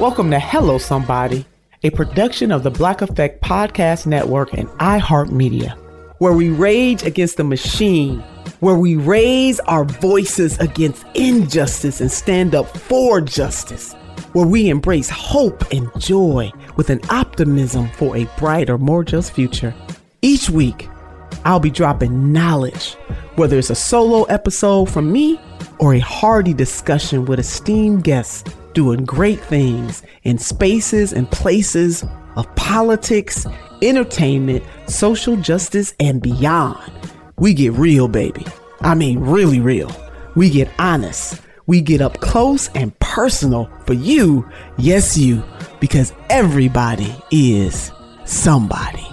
Welcome to Hello Somebody, a production of the Black Effect Podcast Network and iHeartMedia, where we rage against the machine, where we raise our voices against injustice and stand up for justice, where we embrace hope and joy with an optimism for a brighter, more just future. Each week, I'll be dropping knowledge, whether it's a solo episode from me or a hearty discussion with esteemed guests doing great things in spaces and places of politics, entertainment, social justice, and beyond. We get real, baby. I mean, really real. We get honest. We get up close and personal for you, yes, you, because everybody is somebody.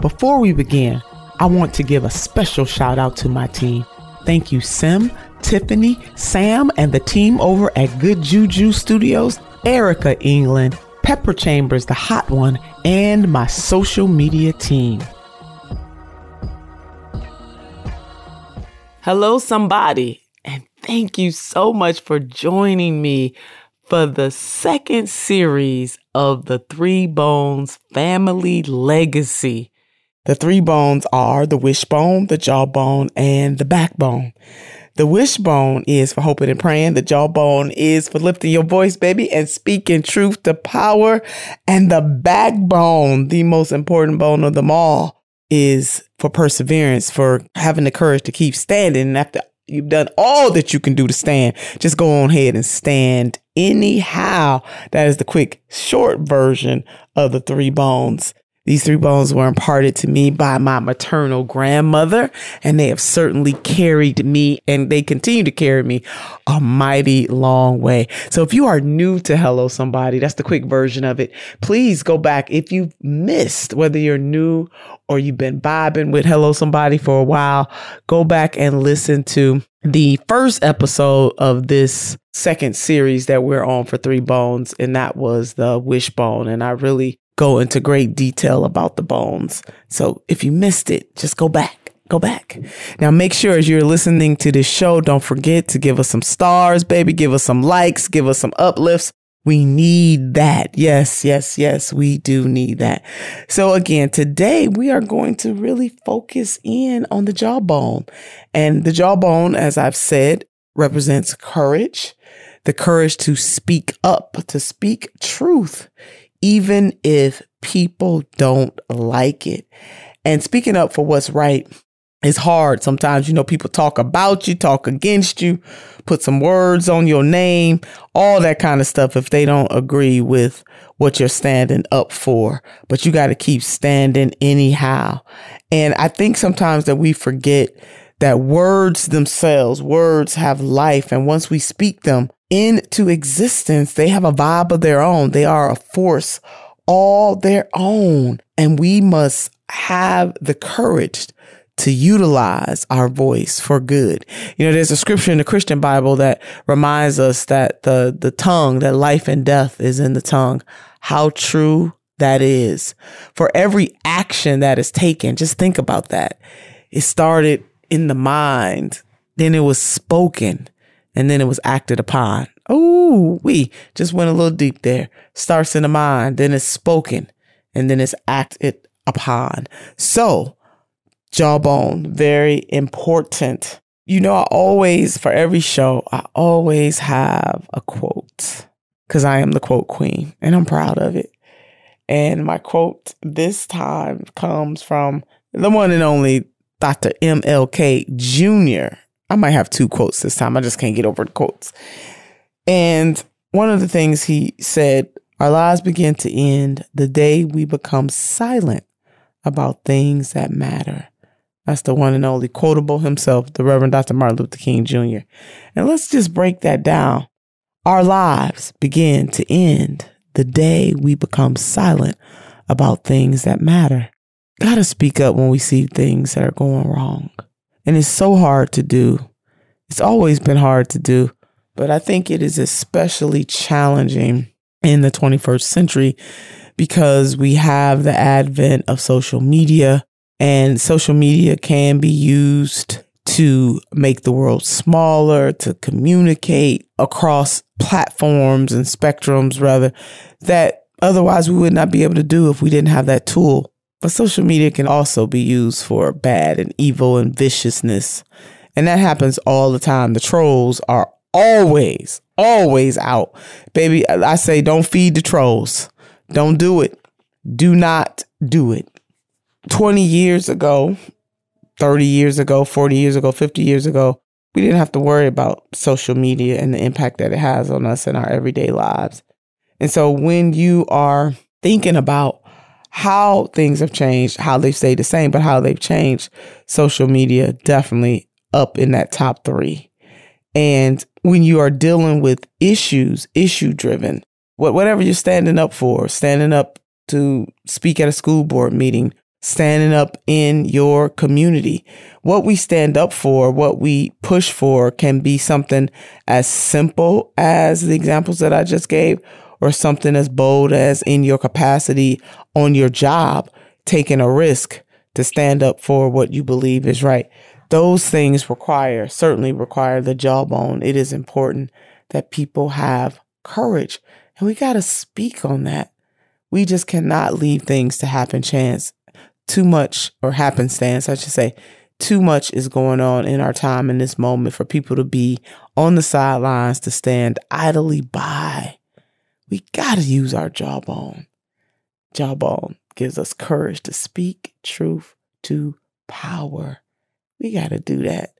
Before we begin, I want to give a special shout out to my team. Thank you, Sim, Tiffany, Sam, and the team over at Good Juju Studios, Erica England, Pepper Chambers, the hot one, and my social media team. Hello, somebody, and thank you so much for joining me for the second series of the Three Bones Family Legacy. The three bones are the wishbone, the jawbone, and the backbone. The wishbone is for hoping and praying. The jawbone is for lifting your voice, baby, and speaking truth to power. And the backbone, the most important bone of them all, is for perseverance, for having the courage to keep standing. And after you've done all that you can do to stand, just go on ahead and stand anyhow. That is the quick, short version of the three bones. These three bones were imparted to me by my maternal grandmother, and they have certainly carried me and they continue to carry me a mighty long way. So if you are new to Hello Somebody, that's the quick version of it. Please go back if you've missed, whether you're new or you've been vibing with Hello Somebody for a while, go back and listen to the first episode of this second series that we're on for Three Bones, and that was the Wishbone. And I really go into great detail about the bones. So if you missed it, just go back. Go back. Now make sure as you're listening to this show, don't forget to give us some stars, baby. Give us some likes, give us some uplifts. We need that. Yes, yes, yes, we do need that. So again, today we are going to really focus in on the jawbone. And the jawbone, as I've said, represents courage, the courage to speak up, to speak truth, even if people don't like it. And speaking up for what's right is hard. Sometimes you know people talk about you talk against you put some words on your name all that kind of stuff if they don't agree with what you're standing up for. But you got to keep standing anyhow. And i think sometimes that we forget that words themselves words have life. And once we speak them into existence they have a vibe of their own they are a force all their own and we must have the courage to utilize our voice for good. You know, there's a scripture in the Christian Bible that reminds us that the, the tongue, that life and death is in the tongue. How true that is. For every action that is taken, just think about that. It started in the mind, then it was spoken, and then it was acted upon. Oh, we just went a little deep there. Starts in the mind, then it's spoken, and then it's acted upon. So, jawbone, very important. You know, I always, for every show, I always have a quote because I am the quote queen and I'm proud of it. And my quote this time comes from the one and only Dr. MLK Jr. I might have two quotes this time. I just can't get over the quotes. And one of the things he said our lives begin to end the day we become silent about things that matter. That's the one and only quotable himself, the Reverend Dr. Martin Luther King Jr. And let's just break that down. Our lives begin to end the day we become silent about things that matter. Gotta speak up when we see things that are going wrong. And it's so hard to do. It's always been hard to do, but I think it is especially challenging in the 21st century because we have the advent of social media and social media can be used to make the world smaller, to communicate across platforms and spectrums, rather, that otherwise we would not be able to do if we didn't have that tool. But social media can also be used for bad and evil and viciousness. And that happens all the time. The trolls are always, always out. Baby, I say don't feed the trolls. Don't do it. Do not do it. 20 years ago, 30 years ago, 40 years ago, 50 years ago, we didn't have to worry about social media and the impact that it has on us in our everyday lives. And so when you are thinking about how things have changed, how they've stayed the same, but how they've changed, social media definitely up in that top three. And when you are dealing with issues, issue driven, whatever you're standing up for, standing up to speak at a school board meeting, standing up in your community. What we stand up for, what we push for can be something as simple as the examples that I just gave, or something as bold as in your capacity on your job, taking a risk to stand up for what you believe is right. Those things require, certainly require the jawbone. It is important that people have courage. And we got to speak on that. We just cannot leave things to happen chance too much or happenstance, I should say, too much is going on in our time in this moment for people to be on the sidelines to stand idly by. We got to use our jawbone. Jawbone gives us courage to speak truth to power. We got to do that.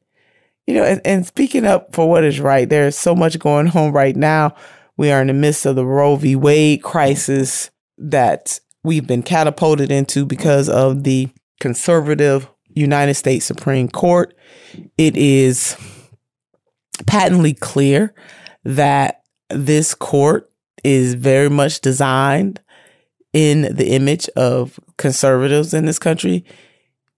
You know, and, and speaking up for what is right, there's so much going on right now. We are in the midst of the Roe v. Wade crisis that we've been catapulted into because of the conservative United States Supreme Court. It is patently clear that this court is very much designed in the image of conservatives in this country.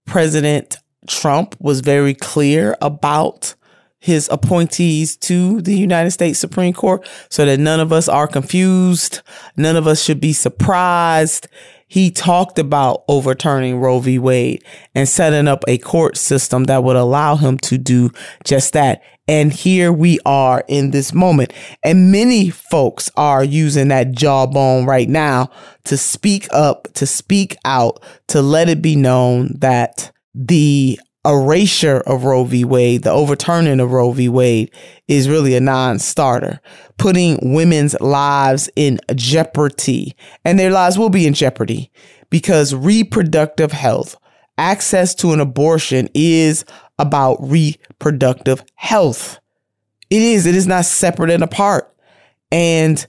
President Trump was very clear about his appointees to the United States Supreme Court so that none of us are confused. None of us should be surprised. He talked about overturning Roe v. Wade and setting up a court system that would allow him to do just that. And here we are in this moment. And many folks are using that jawbone right now to speak up, to speak out, to let it be known that the erasure of Roe v. Wade, the overturning of Roe v. Wade is really a non-starter, putting women's lives in jeopardy and their lives will be in jeopardy because reproductive health access to an abortion is about reproductive health. It is. It is not separate and apart. And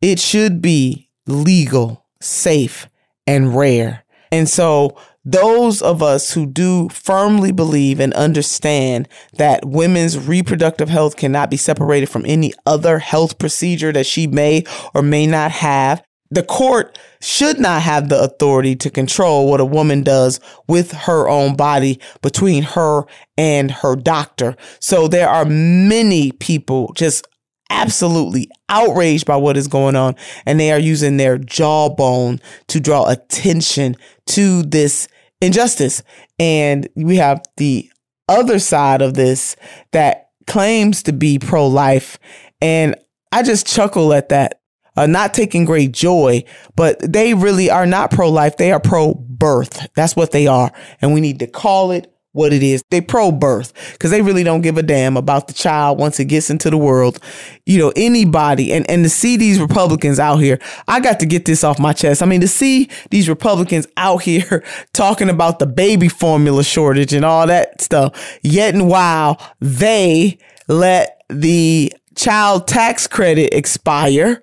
it should be legal, safe, and rare. And so those of us who do firmly believe and understand that women's reproductive health cannot be separated from any other health procedure that she may or may not have, the court should not have the authority to control what a woman does with her own body between her and her doctor. So there are many people just absolutely outraged by what is going on and they are using their jawbone to draw attention to this injustice. And we have the other side of this that claims to be pro life. And I just chuckle at that, uh, not taking great joy, but they really are not pro life. They are pro birth. That's what they are. And we need to call it what it is. They pro birth because they really don't give a damn about the child once it gets into the world. You know, anybody and, and to see these Republicans out here, I got to get this off my chest. I mean, to see these Republicans out here talking about the baby formula shortage and all that stuff, yet and while they let the child tax credit expire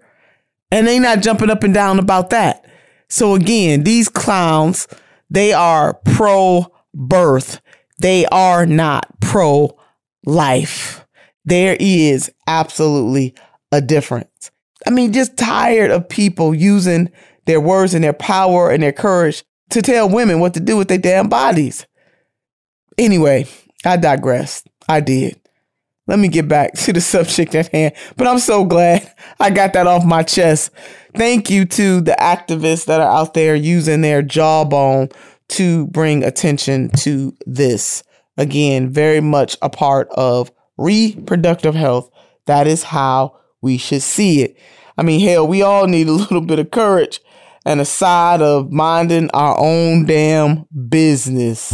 and they not jumping up and down about that. So again, these clowns, they are pro birth they are not pro life. There is absolutely a difference. I mean, just tired of people using their words and their power and their courage to tell women what to do with their damn bodies. Anyway, I digressed. I did. Let me get back to the subject at hand. But I'm so glad I got that off my chest. Thank you to the activists that are out there using their jawbone to bring attention to this. Again, very much a part of reproductive health. That is how we should see it. I mean, hell, we all need a little bit of courage and a side of minding our own damn business.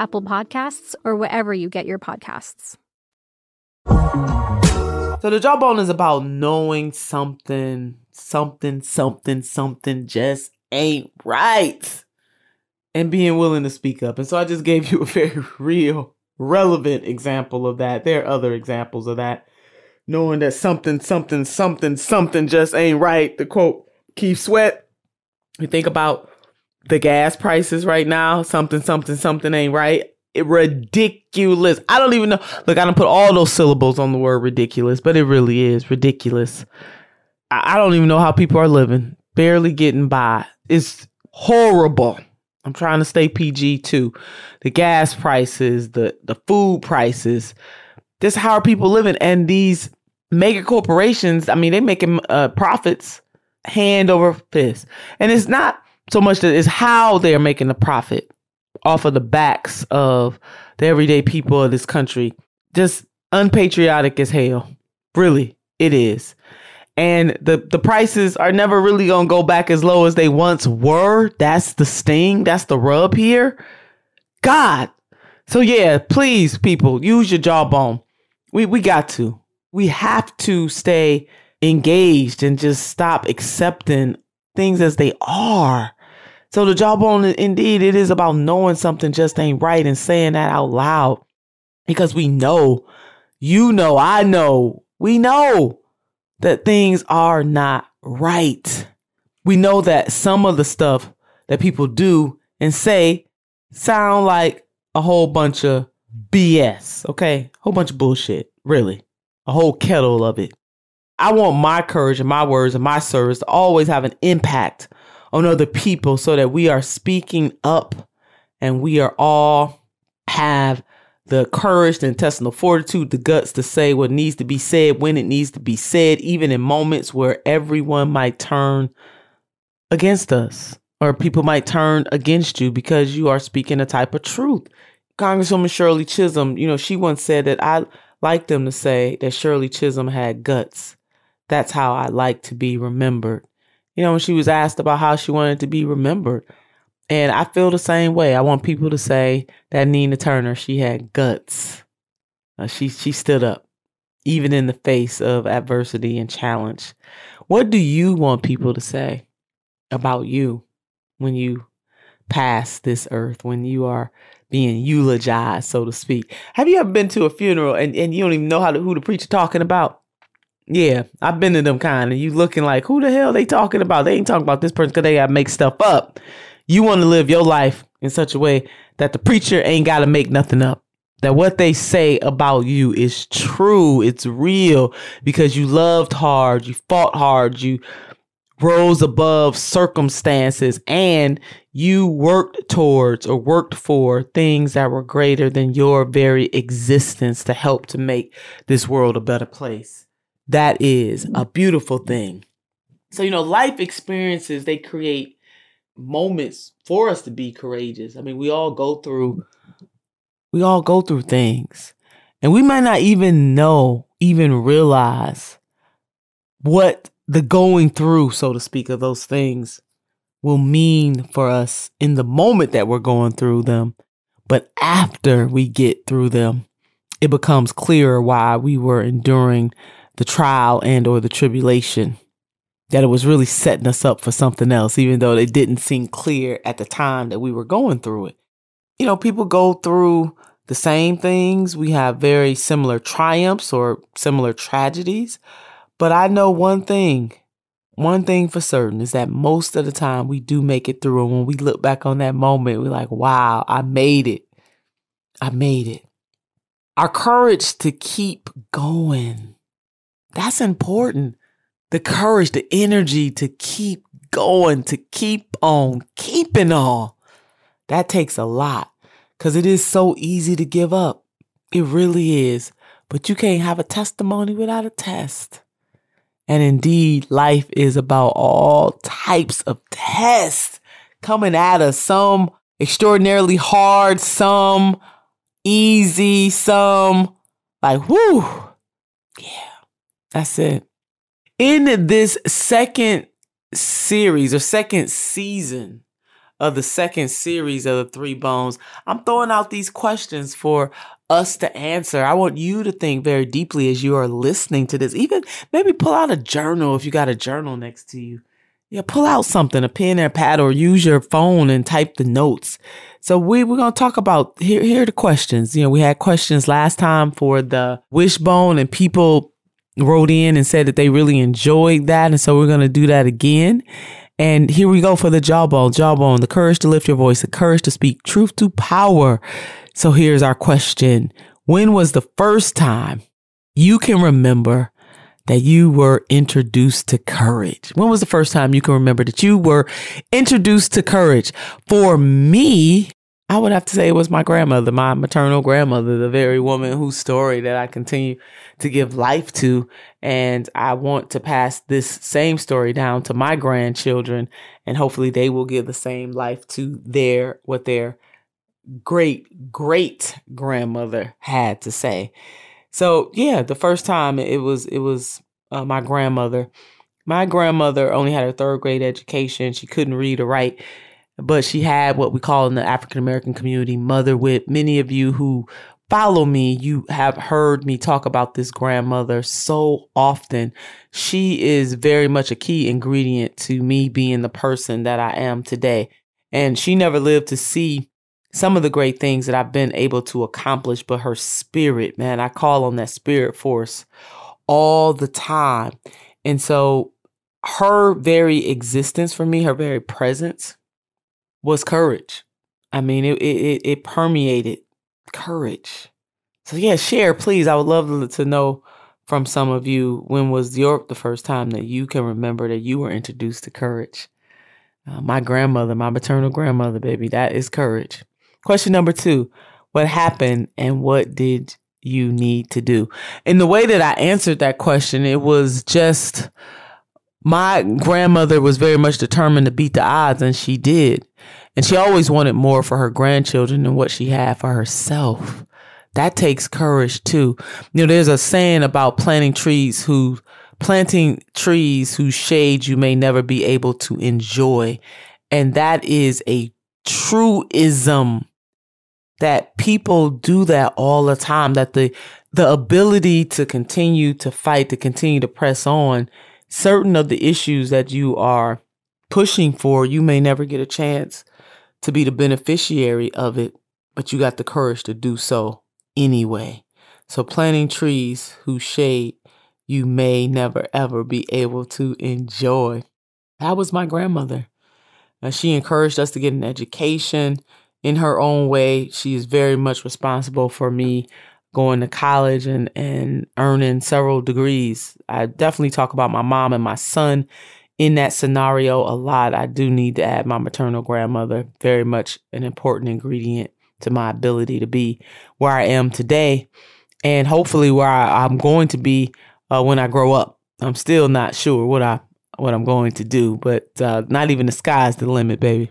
Apple Podcasts, or wherever you get your podcasts. So the jawbone is about knowing something, something, something, something just ain't right. And being willing to speak up. And so I just gave you a very real, relevant example of that. There are other examples of that. Knowing that something, something, something, something just ain't right. The quote Keith Sweat. You think about the gas prices right now, something, something, something ain't right. It, ridiculous. I don't even know. Look, I don't put all those syllables on the word ridiculous, but it really is ridiculous. I, I don't even know how people are living, barely getting by. It's horrible. I'm trying to stay PG too. The gas prices, the the food prices. This how are people living and these mega corporations, I mean, they making uh, profits hand over fist. And it's not so much that it's how they're making the profit off of the backs of the everyday people of this country. Just unpatriotic as hell. Really, it is. And the, the prices are never really going to go back as low as they once were. That's the sting. That's the rub here. God. So yeah, please, people, use your jawbone. We we got to. We have to stay engaged and just stop accepting things as they are. So the jawbone, indeed, it is about knowing something just ain't right and saying that out loud because we know, you know, I know, we know that things are not right. We know that some of the stuff that people do and say sound like a whole bunch of BS, okay? A whole bunch of bullshit, really. A whole kettle of it. I want my courage and my words and my service to always have an impact on other people so that we are speaking up and we are all have the courage, the intestinal fortitude, the guts to say what needs to be said when it needs to be said, even in moments where everyone might turn against us or people might turn against you because you are speaking a type of truth. Congresswoman Shirley Chisholm, you know, she once said that I like them to say that Shirley Chisholm had guts. That's how I like to be remembered. You know, when she was asked about how she wanted to be remembered. And I feel the same way. I want people to say that Nina Turner, she had guts. Uh, she she stood up, even in the face of adversity and challenge. What do you want people to say about you when you pass this earth, when you are being eulogized, so to speak? Have you ever been to a funeral and, and you don't even know how to, who the preacher talking about? Yeah, I've been to them kind, and you looking like, who the hell they talking about? They ain't talking about this person because they gotta make stuff up. You want to live your life in such a way that the preacher ain't gotta make nothing up. That what they say about you is true, it's real, because you loved hard, you fought hard, you rose above circumstances, and you worked towards or worked for things that were greater than your very existence to help to make this world a better place that is a beautiful thing. So, you know, life experiences, they create moments for us to be courageous. I mean, we all go through we all go through things. And we might not even know, even realize what the going through, so to speak, of those things will mean for us in the moment that we're going through them. But after we get through them, it becomes clearer why we were enduring the trial and or the tribulation that it was really setting us up for something else even though it didn't seem clear at the time that we were going through it. You know people go through the same things. We have very similar triumphs or similar tragedies. But i know one thing one thing for certain is that most of the time we do make it through. And when we look back on that moment we're like wow i made it. I made it. Our courage to keep going that's important. The courage, the energy to keep going, to keep on keeping on. That takes a lot because it is so easy to give up. It really is. But you can't have a testimony without a test. And indeed, life is about all types of tests coming at us. Some extraordinarily hard, some easy, some like, whoo, yeah. That's it. In this second series or second season of the second series of the Three Bones, I'm throwing out these questions for us to answer. I want you to think very deeply as you are listening to this. Even maybe pull out a journal if you got a journal next to you. Yeah, pull out something, a pen or a pad, or use your phone and type the notes. So we, we're going to talk about, here, here are the questions. You know, we had questions last time for the wishbone and people wrote in and said that they really enjoyed that. And so we're going to do that again. And here we go for the jawbone, jawbone, the courage to lift your voice, the courage to speak truth to power. So here's our question. When was the first time you can remember that you were introduced to courage? When was the first time you can remember that you were introduced to courage? For me, I would have to say it was my grandmother, my maternal grandmother, the very woman whose story that I continue to give life to. And I want to pass this same story down to my grandchildren, and hopefully they will give the same life to their, what their great, great grandmother had to say. So yeah, the first time it was, it was uh, my grandmother. My grandmother only had a third grade education. She couldn't read or write but she had what we call in the African American community mother wit. Many of you who follow me, you have heard me talk about this grandmother so often. She is very much a key ingredient to me being the person that I am today. And she never lived to see some of the great things that I've been able to accomplish, but her spirit, man, I call on that spirit force all the time. And so her very existence for me, her very presence, was courage. I mean, it it it permeated courage. So yeah, share please. I would love to know from some of you when was your the first time that you can remember that you were introduced to courage. Uh, my grandmother, my maternal grandmother, baby, that is courage. Question number two: What happened and what did you need to do? In the way that I answered that question, it was just my grandmother was very much determined to beat the odds, and she did. And she always wanted more for her grandchildren than what she had for herself. That takes courage too. You know, there's a saying about planting trees who planting trees whose shade you may never be able to enjoy. And that is a truism that people do that all the time, that the the ability to continue to fight, to continue to press on certain of the issues that you are pushing for, you may never get a chance to be the beneficiary of it, but you got the courage to do so anyway. So, planting trees whose shade you may never ever be able to enjoy. That was my grandmother. And she encouraged us to get an education in her own way. She is very much responsible for me going to college and, and earning several degrees. I definitely talk about my mom and my son in that scenario a lot. I do need to add my maternal grandmother, very much an important ingredient to my ability to be where I am today and hopefully where I, am going to be uh, when I grow up. I'm still not sure what I what I'm going to do, but uh, not even the sky's the limit, baby.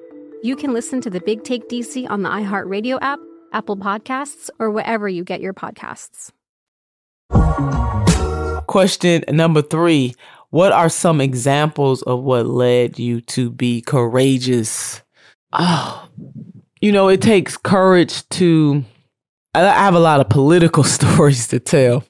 you can listen to the Big Take DC on the iHeartRadio app Apple Podcasts, or wherever you get your podcasts. Question number three what are some examples of what led you to be courageous? Oh, you know, it takes courage to. I have a lot of political stories to tell.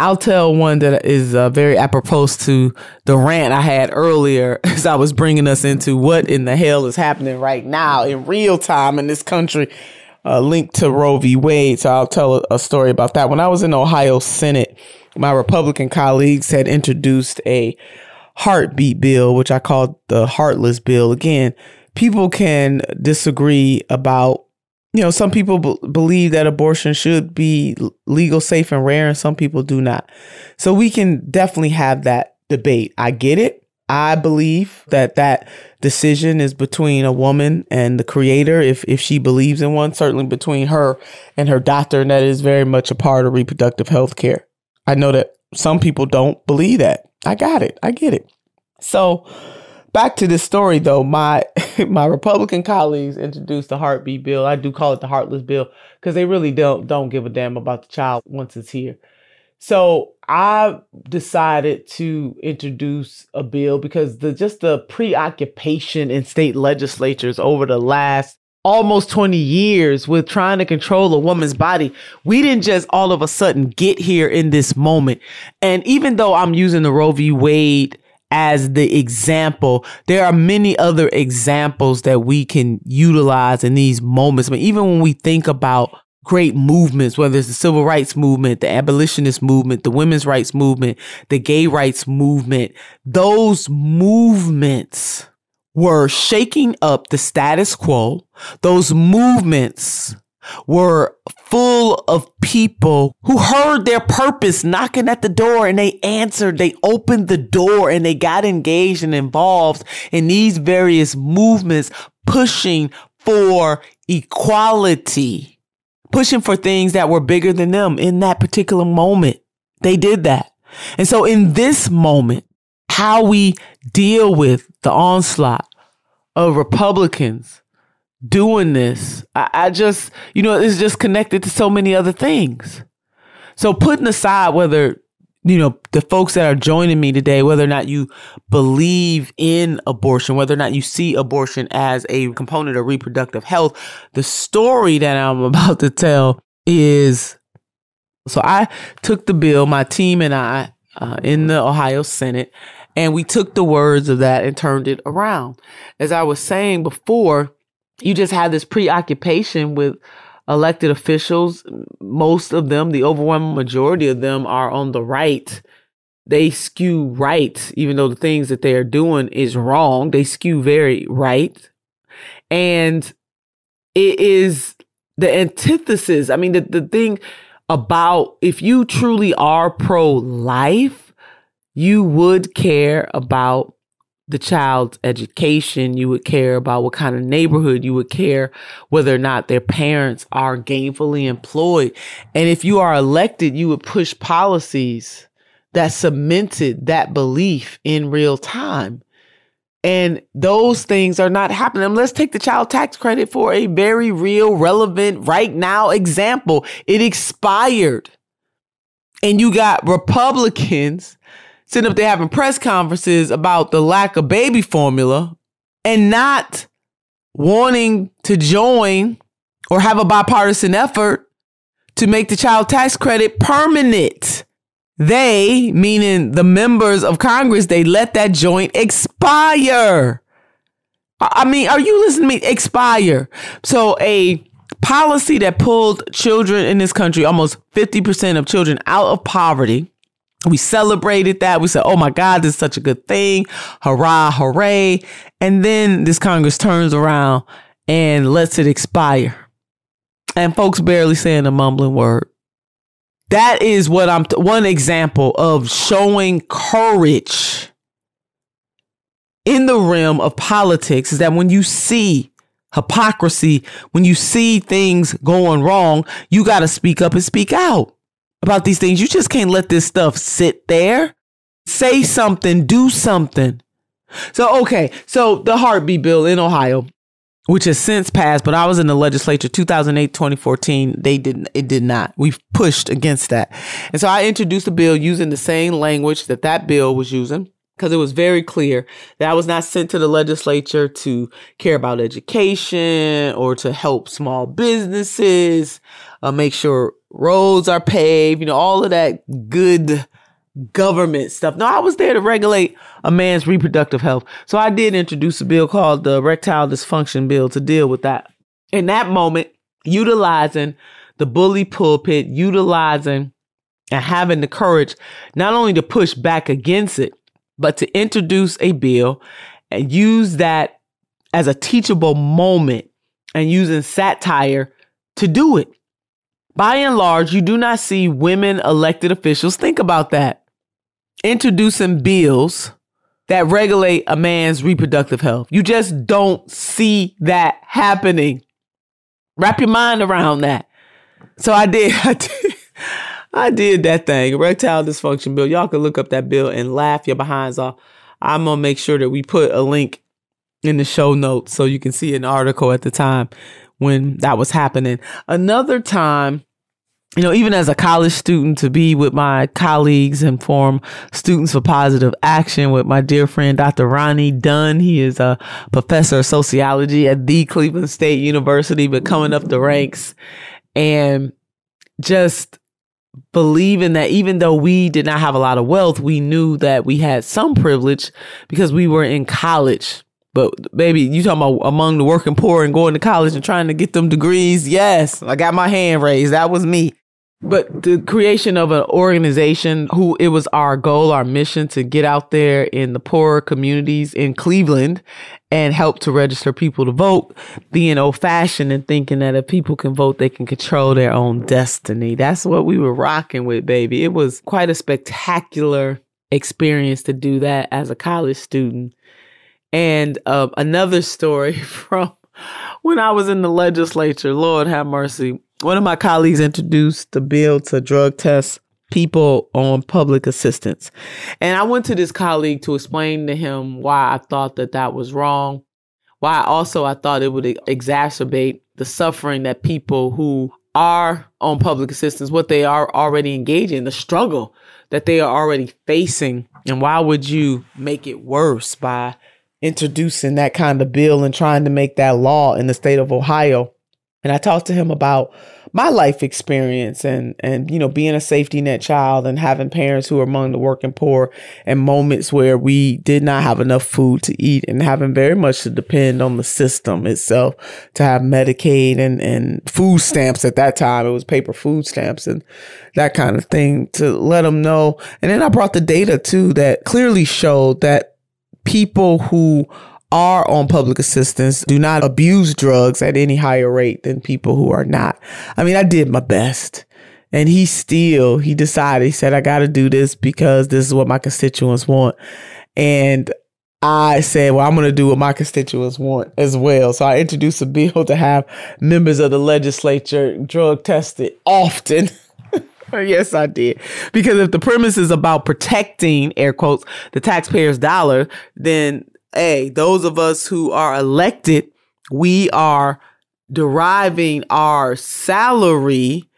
I'll tell one that is uh, very apropos to the rant I had earlier as I was bringing us into what in the hell is happening right now in real time in this country, uh, linked to Roe v. Wade. So I'll tell a, a story about that. When I was in Ohio Senate, my Republican colleagues had introduced a heartbeat bill, which I called the heartless bill. Again, people can disagree about you know, some people b- believe that abortion should be legal, safe, and rare, and some people do not. So we can definitely have that debate. I get it. I believe that that decision is between a woman and the creator, if if she believes in one. Certainly between her and her doctor, and that is very much a part of reproductive health care. I know that some people don't believe that. I got it. I get it. So back to this story though, my my Republican colleagues introduced the heartbeat bill. I do call it the heartless bill because they really don't don't give a damn about the child once it's here. So I decided to introduce a bill because the just the preoccupation in state legislatures over the last almost 20 years with trying to control a woman's body. We didn't just all of a sudden get here in this moment. And even though I'm using the Roe v. Wade as the example. There are many other examples that we can utilize in these moments. But even when we think about great movements, whether it's the civil rights movement, the abolitionist movement, the women's rights movement, the gay rights movement, those movements were shaking up the status quo. Those movements were full of people who heard their purpose knocking at the door and they answered, they opened the door and they got engaged and involved in these various movements pushing for equality, pushing for things that were bigger than them in that particular moment. They did that. And so in this moment, how we deal with the onslaught of Republicans doing this. I, I just, you know, it's just connected to so many other things. So putting aside whether you know, the folks that are joining me today, whether or not you believe in abortion, whether or not you see abortion as a component of reproductive health, the story that I'm about to tell is so I took the bill, my team and I, uh, in the Ohio Senate, and we took the words of that and turned it around. As I was saying before, you just have this preoccupation with elected officials. Most of them, the overwhelming majority of them, are on the right. They skew right, even though the things that they are doing is wrong. They skew very right. And it is the antithesis. I mean, the, the thing about if you truly are pro life, you would care about the child's education. You would care about what kind of neighborhood. You would care whether or not their parents are gainfully employed. And if you are elected, you would push policies that cemented that belief in real time. And those things are not happening. Let's take the child tax credit for a very real, relevant, right now example. It expired. And you got Republicans sitting up there having press conferences about the lack of baby formula and not wanting to join or have a bipartisan effort to make the child tax credit permanent. They, meaning the members of Congress, they let that joint expire. I mean, are you listening to me? Expire. So a policy that pulled children in this country, almost 50% of children out of poverty, we celebrated that. We said, oh my God, this is such a good thing. Hurrah, hooray. And then this Congress turns around and lets it expire. And folks barely saying a mumbling word. That is what I'm, t- one example of showing courage in the realm of politics is that when you see hypocrisy, when you see things going wrong, you got to speak up and speak out about these things. You just can't let this stuff sit there. Say something, do something. So, okay, so the heartbeat bill in Ohio, which has since passed, but I was in the legislature 2008, 2014. They didn't, it did not. We've pushed against that. And so I introduced a bill using the same language that that bill was using because it was very clear that I was not sent to the legislature to care about education or to help small businesses, uh, make sure roads are paved, you know, all of that good government stuff. No, I was there to regulate a man's reproductive health. So I did introduce a bill called the Erectile Dysfunction Bill to deal with that. In that moment, utilizing the bully pulpit, utilizing and having the courage not only to push back against it, but to introduce a bill and use that as a teachable moment and using satire to do it. By and large, you do not see women elected officials think about that. Introducing bills that regulate a man's reproductive health. You just don't see that happening. Wrap your mind around that. So I did, I did, I did that thing. Erectile dysfunction bill. Y'all can look up that bill and laugh your behinds off. I'm gonna make sure that we put a link in the show notes so you can see an article at the time when that was happening. Another time, you know, even as a college student, to be with my colleagues and form Students for Positive Action with my dear friend, Dr. Ronnie Dunn. He is a professor of sociology at the Cleveland State University, but coming up the ranks and just believing that even though we did not have a lot of wealth, we knew that we had some privilege because we were in college. But baby, you talking about among the working poor and going to college and trying to get them degrees? Yes, I got my hand raised. That was me. But the creation of an organization who it was our goal, our mission to get out there in the poorer communities in Cleveland and help to register people to vote, being old fashioned and thinking that if people can vote, they can control their own destiny. That's what we were rocking with, baby. It was quite a spectacular experience to do that as a college student. And uh, another story from when I was in the legislature, Lord have mercy one of my colleagues introduced the bill to drug test people on public assistance. And I went to this colleague to explain to him why I thought that that was wrong. Why also I thought it would exacerbate the suffering that people who are on public assistance, what they are already engaging in, the struggle that they are already facing. And why would you make it worse by introducing that kind of bill and trying to make that law in the state of Ohio? And I talked to him about my life experience and and you know being a safety net child and having parents who are among the working poor and moments where we did not have enough food to eat and having very much to depend on the system itself to have Medicaid and and food stamps at that time. It was paper food stamps and that kind of thing to let them know. And then I brought the data too that clearly showed that people who are on public assistance do not abuse drugs at any higher rate than people who are not. I mean, I did my best. And he still, he decided, he said, I got to do this because this is what my constituents want. And I said, well, I'm going to do what my constituents want as well. So I introduced a bill to have members of the legislature drug tested often. yes, I did. Because if the premise is about protecting, air quotes, the taxpayer's dollar, then hey, those of us who are elected, we are deriving our salary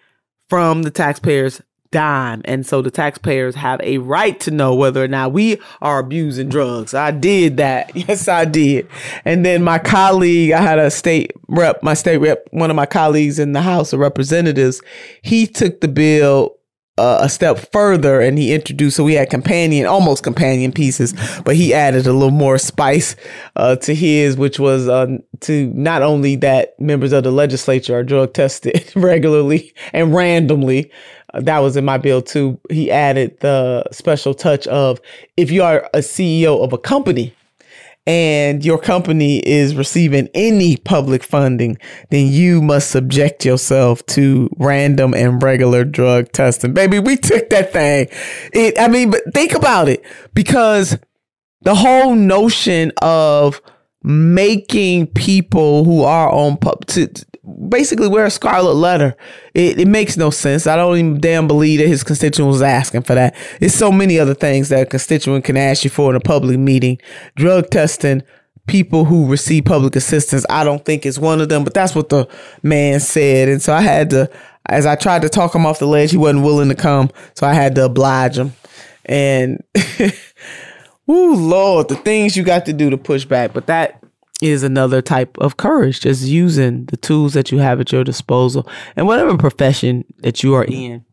from the taxpayers dime. And so the taxpayers have a right to know whether or not we are abusing drugs. I did that. Yes, I did. And then my colleague, I had a state rep, my state rep, one of my colleagues in the House of Representatives, he took the bill uh, a step further and he introduced so we had companion almost companion pieces but he added a little more spice uh, to his which was uh, to not only that members of the legislature are drug tested regularly and randomly uh, that was in my bill too. He added the special touch of if you are a ceo of a company and your company is receiving any public funding, then you must subject yourself to random and regular drug testing. Baby, we took that thing. It, I mean, but think about it because the whole notion of making people who are on pub to, basically wear a scarlet letter. It, it makes no sense. I don't even damn believe that his constituent was asking for that. It's so many other things that a constituent can ask you for in a public meeting. Drug testing, people who receive public assistance, I don't think is one of them, but that's what the man said. And so I had to, as I tried to talk him off the ledge, he wasn't willing to come. So I had to oblige him. And Ooh, Lord, the things you got to do to push back. But that is another type of courage, just using the tools that you have at your disposal and whatever profession that you are in.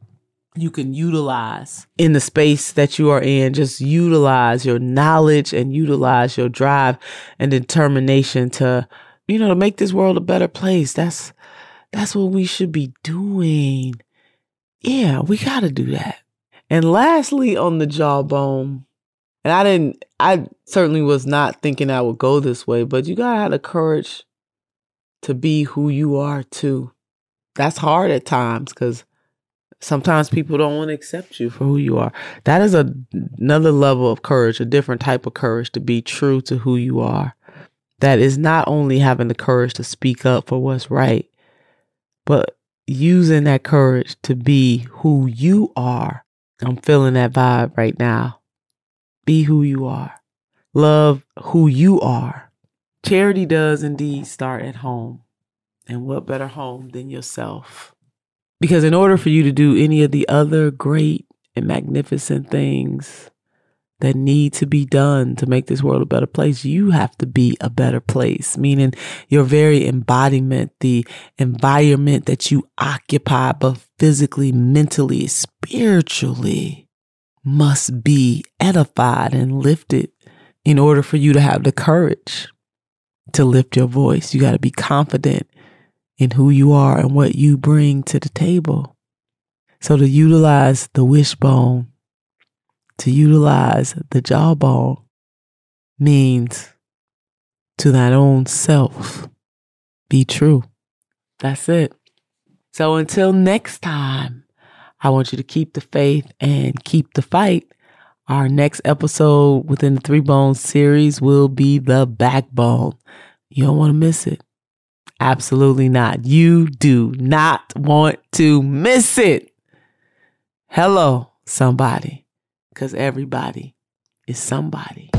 You can utilize in the space that you are in, just utilize your knowledge and utilize your drive and determination to, you know, to make this world a better place. That's that's what we should be doing. Yeah, we got to do that. And lastly, on the jawbone, and I didn't, I certainly was not thinking I would go this way, but you got to have the courage to be who you are too. That's hard at times because sometimes people don't want to accept you for who you are. That is a, another level of courage, a different type of courage to be true to who you are. That is not only having the courage to speak up for what's right, but using that courage to be who you are. I'm feeling that vibe right now. Be who you are. Love who you are. Charity does indeed start at home. And what better home than yourself? Because in order for you to do any of the other great and magnificent things that need to be done to make this world a better place, you have to be a better place, meaning your very embodiment, the environment that you occupy, both physically, mentally, spiritually, must be edified and lifted in order for you to have the courage to lift your voice. You got to be confident in who you are and what you bring to the table. So to utilize the wishbone, to utilize the jawbone means to thine own self be true. That's it. So until next time, I want you to keep the faith and keep the fight. Our next episode within the Three Bones series will be the backbone. You don't want to miss it. Absolutely not. You do not want to miss it. Hello, somebody, because everybody is somebody.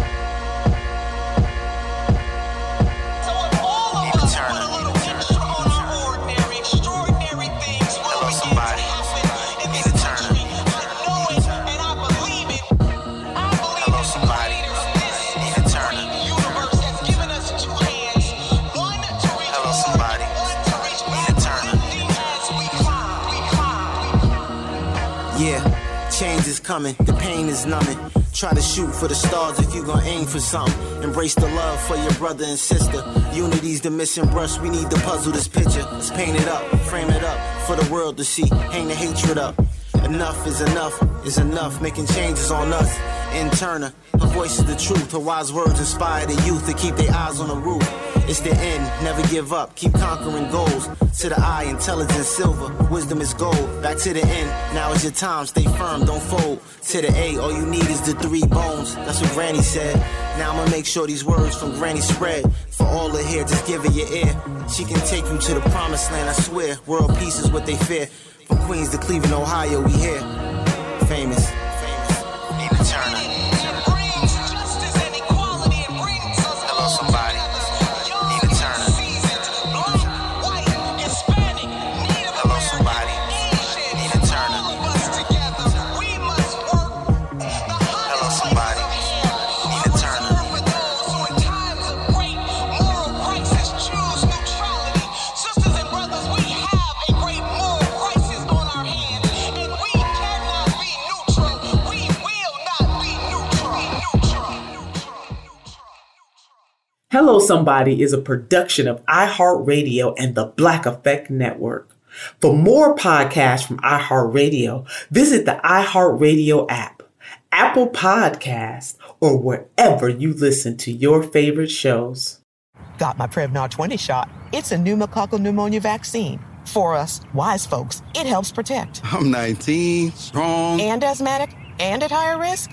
Coming, the pain is numbing. Try to shoot for the stars if you gon' aim for something. Embrace the love for your brother and sister. Unity's the missing brush, we need to puzzle this picture. Let's paint it up, frame it up for the world to see. Hang the hatred up. Enough is enough, is enough. Making changes on us. In Turner, her voice is the truth. Her wise words inspire the youth to keep their eyes on the roof. It's the end, never give up, keep conquering goals. To the eye, intelligence silver, wisdom is gold. Back to the end, now is your time, stay firm, don't fold. To the A, all you need is the three bones. That's what Granny said. Now I'ma make sure these words from Granny spread. For all the hair, just give it your ear. She can take you to the promised land, I swear. World peace is what they fear. From Queens to Cleveland, Ohio, we here. Famous. Hello Somebody is a production of iHeartRadio and the Black Effect Network. For more podcasts from iHeartRadio, visit the iHeartRadio app, Apple Podcast, or wherever you listen to your favorite shows. Got my Prevnar 20 shot. It's a pneumococcal pneumonia vaccine. For us, wise folks, it helps protect. I'm 19, strong. And asthmatic and at higher risk?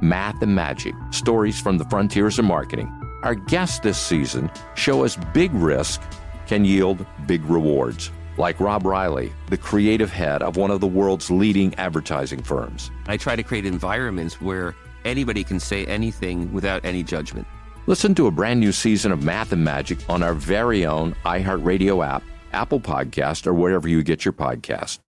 Math and Magic Stories from the Frontiers of Marketing. Our guests this season show us big risk can yield big rewards, like Rob Reilly, the creative head of one of the world's leading advertising firms. I try to create environments where anybody can say anything without any judgment. Listen to a brand new season of Math and Magic on our very own iHeartRadio app, Apple Podcast, or wherever you get your podcast.